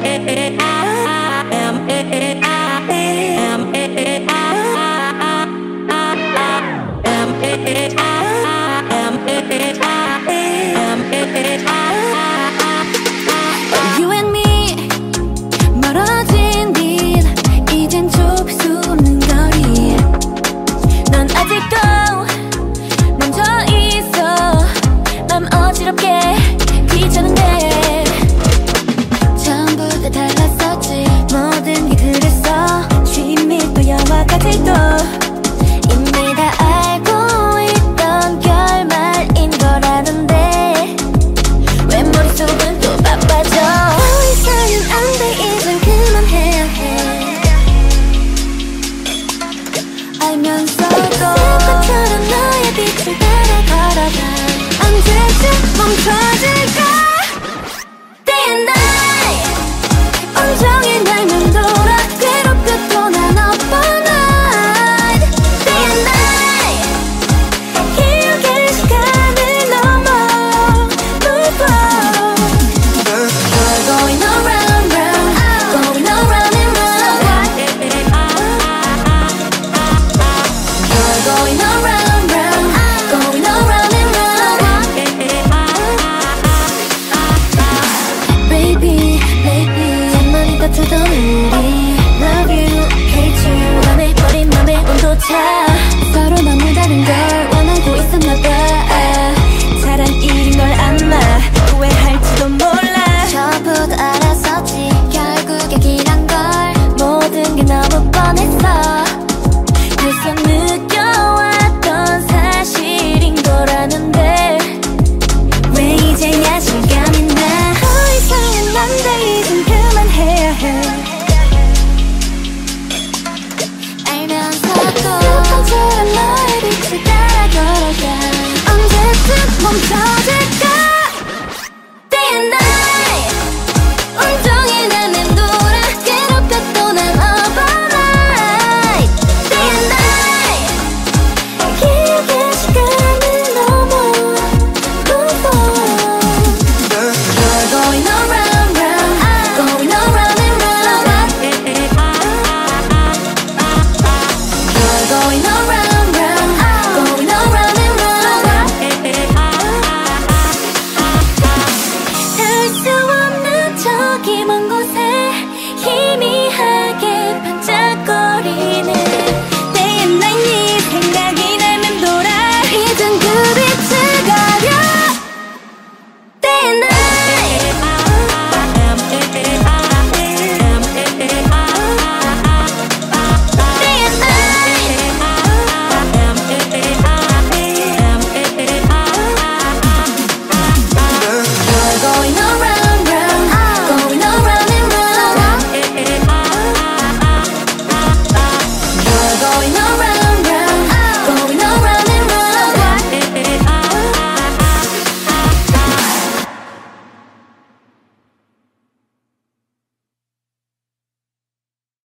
You time. 감정